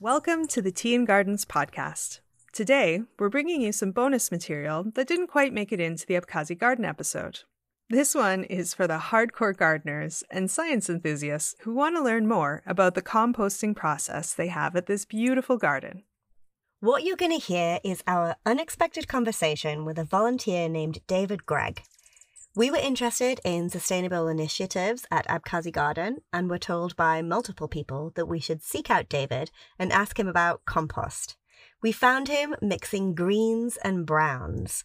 Welcome to the Tea and Gardens podcast. Today, we're bringing you some bonus material that didn't quite make it into the Abkhazi Garden episode. This one is for the hardcore gardeners and science enthusiasts who want to learn more about the composting process they have at this beautiful garden. What you're going to hear is our unexpected conversation with a volunteer named David Greig. We were interested in sustainable initiatives at Abkhazi Garden and were told by multiple people that we should seek out David and ask him about compost. We found him mixing greens and browns.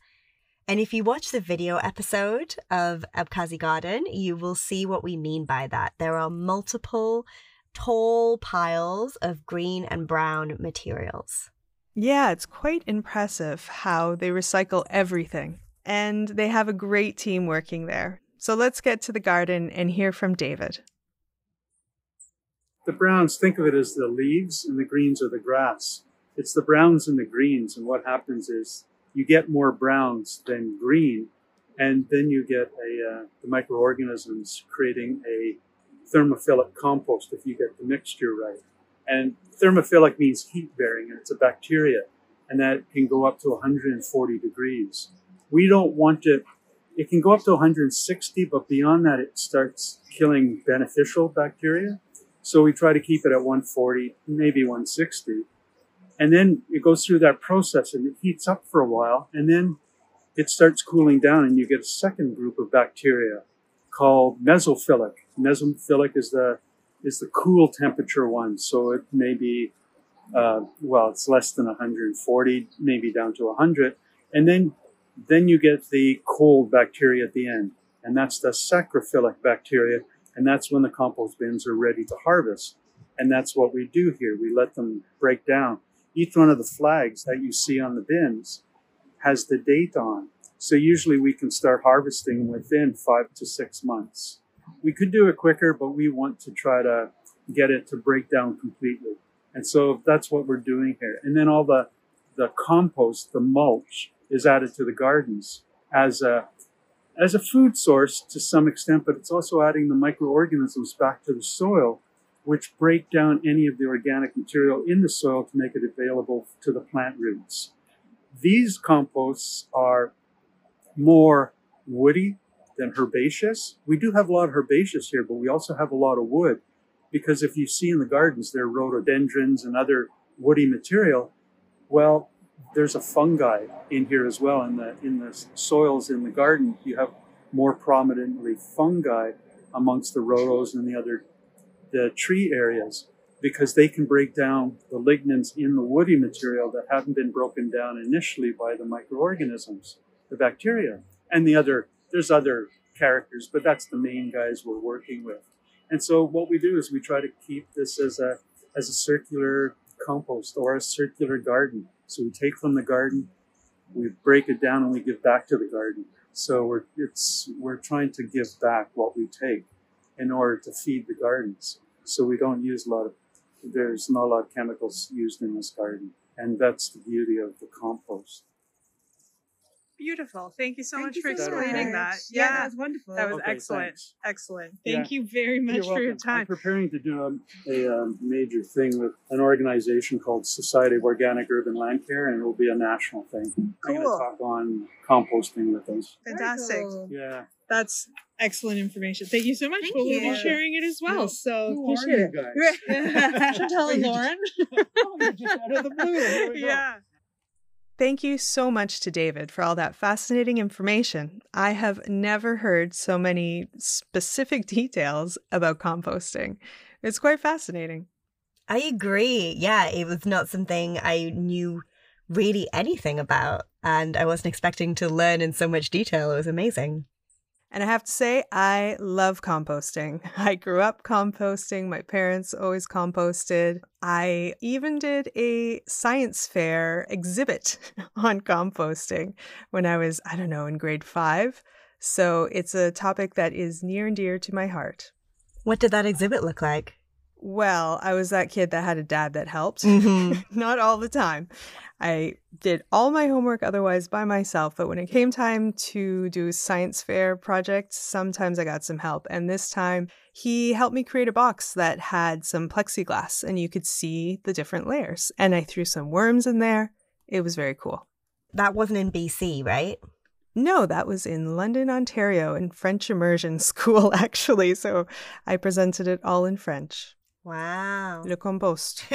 And if you watch the video episode of Abkhazi Garden, you will see what we mean by that. There are multiple tall piles of green and brown materials. Yeah, it's quite impressive how they recycle everything. And they have a great team working there. So let's get to the garden and hear from David. The browns, think of it as the leaves, and the greens are the grass. It's the browns and the greens, and what happens is you get more browns than green, and then you get a uh, the microorganisms creating a thermophilic compost if you get the mixture right. And thermophilic means heat bearing, and it's a bacteria, and that can go up to 140 degrees. We don't want it. It can go up to 160, but beyond that, it starts killing beneficial bacteria. So we try to keep it at 140, maybe 160 and then it goes through that process and it heats up for a while and then it starts cooling down and you get a second group of bacteria called mesophilic. Mesophilic is the is the cool temperature one, so it may be uh, well, it's less than 140, maybe down to 100, and then then you get the cold bacteria at the end, and that's the saccharophilic bacteria, and that's when the compost bins are ready to harvest, and that's what we do here. We let them break down each one of the flags that you see on the bins has the date on. So usually we can start harvesting within five to six months. We could do it quicker, but we want to try to get it to break down completely. And so that's what we're doing here. And then all the, the compost, the mulch is added to the gardens as a, as a food source to some extent, but it's also adding the microorganisms back to the soil which break down any of the organic material in the soil to make it available to the plant roots. These composts are more woody than herbaceous. We do have a lot of herbaceous here, but we also have a lot of wood because if you see in the gardens, there are rhododendrons and other woody material. Well, there's a fungi in here as well. In the in the soils in the garden, you have more prominently fungi amongst the rhodos and the other the tree areas because they can break down the lignins in the woody material that haven't been broken down initially by the microorganisms, the bacteria, and the other. There's other characters, but that's the main guys we're working with. And so what we do is we try to keep this as a as a circular compost or a circular garden. So we take from the garden, we break it down, and we give back to the garden. So we're it's we're trying to give back what we take in order to feed the gardens. So we don't use a lot of, there's not a lot of chemicals used in this garden. And that's the beauty of the compost. Beautiful. Thank you so Thank much you for so explaining much. that. Yeah, Yeah, that was wonderful. that was Okay, excellent. thanks. Excellent. Yeah. Thank you very much You're for your welcome. I'm time. preparing to do a, a, um, major thing with an organization called Society of Organic Urban Land Care, and it will be a national thing. Cool. I'm going to talk on composting with us. Fantastic. Cool. Yeah. That's excellent information. Thank you so much. Thank We'll be sharing it as well. Yeah. So Who are you it. guys? Chantal and Lauren. Oh, they're just out of the blue. Here we go. Thank you so much to David for all that fascinating information. I have never heard so many specific details about composting. It's quite fascinating. I agree. Yeah, it was not something I knew really anything about, and I wasn't expecting to learn in so much detail. It was amazing. And I have to say, I love composting. I grew up composting. My parents always composted. I even did a science fair exhibit on composting when I was, I don't know, in grade five. So it's a topic that is near and dear to my heart. What did that exhibit look like? Well, I was that kid that had a dad that helped. Mhm. Not all the time. I did all my homework otherwise by myself, but when it came time to do science fair projects, sometimes I got some help. And this time he helped me create a box that had some plexiglass and you could see the different layers. And I threw some worms in there. It was very cool. That wasn't in BC, right? No, that was in London, Ontario, in French immersion school, actually. So I presented it all in French. Wow. Le compost.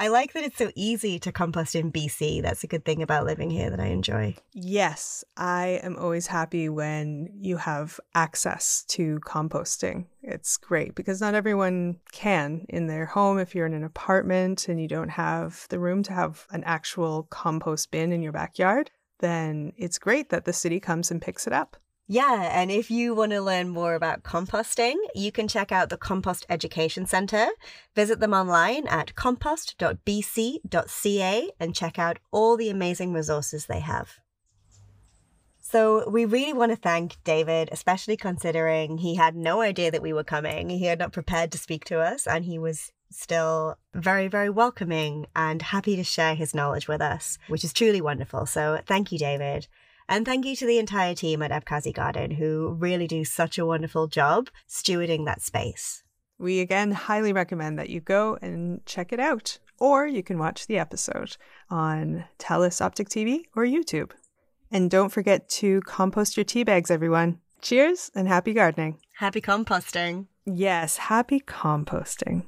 I like that it's so easy to compost in BC. That's a good thing about living here that I enjoy. Yes, I am always happy when you have access to composting. It's great because not everyone can in their home. If you're in an apartment and you don't have the room to have an actual compost bin in your backyard, then it's great that the city comes and picks it up. Yeah, and if you want to learn more about composting, you can check out the Compost Education Centre. Visit them online at compost.bc.ca and check out all the amazing resources they have. So, we really want to thank David, especially considering he had no idea that we were coming. He had not prepared to speak to us, and he was still very, very welcoming and happy to share his knowledge with us, which is truly wonderful. So, thank you, David. And thank you to the entire team at Abkhazi Garden who really do such a wonderful job stewarding that space. We again highly recommend that you go and check it out, or you can watch the episode on Telus Optic TV or YouTube. And don't forget to compost your tea bags, everyone. Cheers and happy gardening. Happy composting. Yes, happy composting.